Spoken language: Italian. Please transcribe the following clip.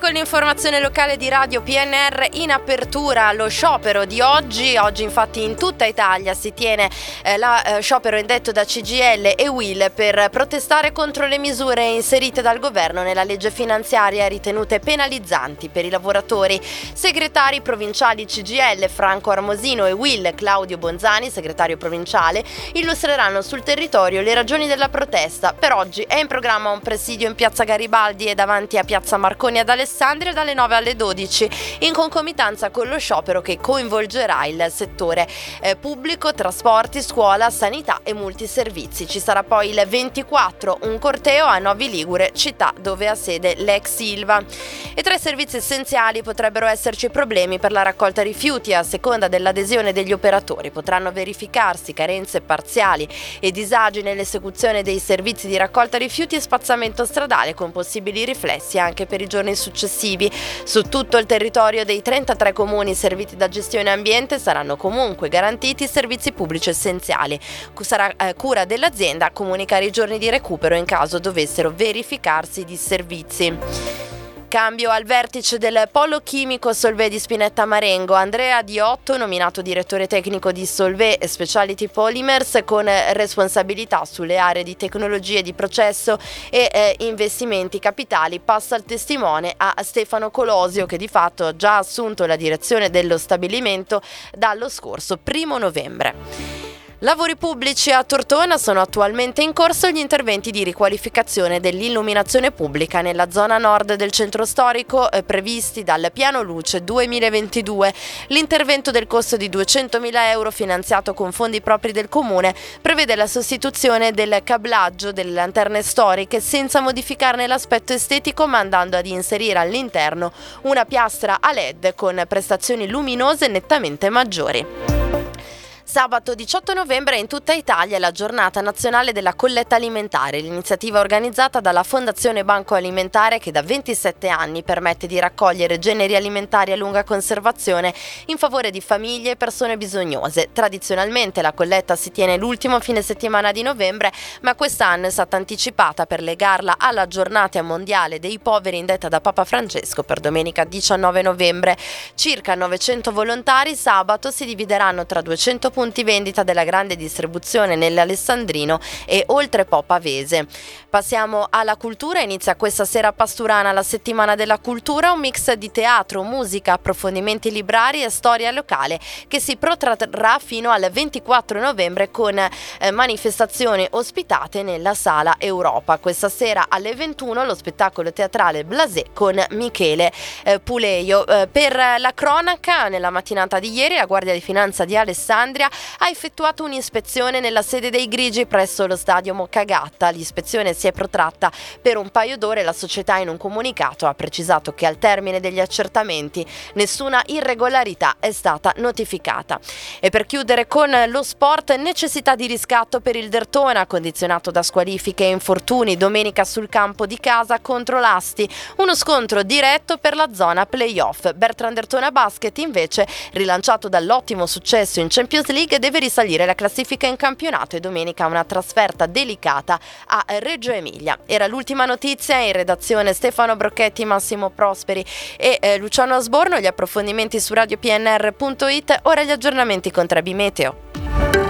con l'informazione locale di Radio PNR in apertura allo sciopero di oggi. Oggi infatti in tutta Italia si tiene eh, lo eh, sciopero indetto da CGL e WIL per protestare contro le misure inserite dal governo nella legge finanziaria ritenute penalizzanti per i lavoratori. Segretari provinciali CGL Franco Armosino e WIL Claudio Bonzani, segretario provinciale, illustreranno sul territorio le ragioni della protesta. Per oggi è in programma un presidio in piazza Garibaldi e davanti a piazza Marconi ad Alessandria dalle 9 alle 12, in concomitanza con lo sciopero che coinvolgerà il settore eh, pubblico, trasporti, scuola, sanità e multiservizi. Ci sarà poi il 24 un corteo a Novi Ligure, città dove ha sede l'ex Silva. E tra i servizi essenziali potrebbero esserci problemi per la raccolta rifiuti a seconda dell'adesione degli operatori. Potranno verificarsi carenze parziali e disagi nell'esecuzione dei servizi di raccolta rifiuti e spazzamento stradale con possibili riflessi anche per i giorni successivi. Su tutto il territorio dei 33 comuni serviti da gestione ambiente saranno comunque garantiti servizi pubblici essenziali. Sarà eh, cura dell'azienda comunicare i giorni di recupero in caso dovessero verificarsi di servizi. Cambio al vertice del polo chimico Solvay di Spinetta Marengo. Andrea Diotto, nominato direttore tecnico di Solvay Speciality Polymers con responsabilità sulle aree di tecnologie di processo e eh, investimenti capitali, passa il testimone a Stefano Colosio che di fatto ha già assunto la direzione dello stabilimento dallo scorso primo novembre. Lavori pubblici a Tortona sono attualmente in corso gli interventi di riqualificazione dell'illuminazione pubblica nella zona nord del centro storico eh, previsti dal Piano Luce 2022. L'intervento del costo di 200.000 euro finanziato con fondi propri del comune prevede la sostituzione del cablaggio delle lanterne storiche senza modificarne l'aspetto estetico ma andando ad inserire all'interno una piastra a LED con prestazioni luminose nettamente maggiori. Sabato 18 novembre in tutta Italia è la giornata nazionale della colletta alimentare, l'iniziativa organizzata dalla Fondazione Banco Alimentare che da 27 anni permette di raccogliere generi alimentari a lunga conservazione in favore di famiglie e persone bisognose. Tradizionalmente la colletta si tiene l'ultimo fine settimana di novembre, ma quest'anno è stata anticipata per legarla alla giornata mondiale dei poveri indetta da Papa Francesco per domenica 19 novembre. Circa 900 volontari sabato si divideranno tra 200 punti punti vendita della grande distribuzione nell'Alessandrino e oltre Po Pavese. Passiamo alla cultura, inizia questa sera a Pasturana la settimana della cultura, un mix di teatro, musica, approfondimenti librari e storia locale che si protrarrà fino al 24 novembre con eh, manifestazioni ospitate nella sala Europa. Questa sera alle 21 lo spettacolo teatrale Blasé con Michele eh, Puleio. Eh, per la cronaca, nella mattinata di ieri la Guardia di Finanza di Alessandria ha effettuato un'ispezione nella sede dei Grigi presso lo stadio Moccagatta. L'ispezione si è protratta per un paio d'ore. La società in un comunicato ha precisato che al termine degli accertamenti nessuna irregolarità è stata notificata. E per chiudere con lo sport, necessità di riscatto per il Dertona, condizionato da squalifiche e infortuni domenica sul campo di casa contro l'Asti. Uno scontro diretto per la zona playoff. Bertrand Dertona Basket invece, rilanciato dall'ottimo successo in Champions League, League deve risalire la classifica in campionato e domenica una trasferta delicata a Reggio Emilia. Era l'ultima notizia in redazione Stefano Brocchetti, Massimo Prosperi e eh, Luciano Asborno. Gli approfondimenti su radiopnr.it, ora gli aggiornamenti con Trebi Meteo.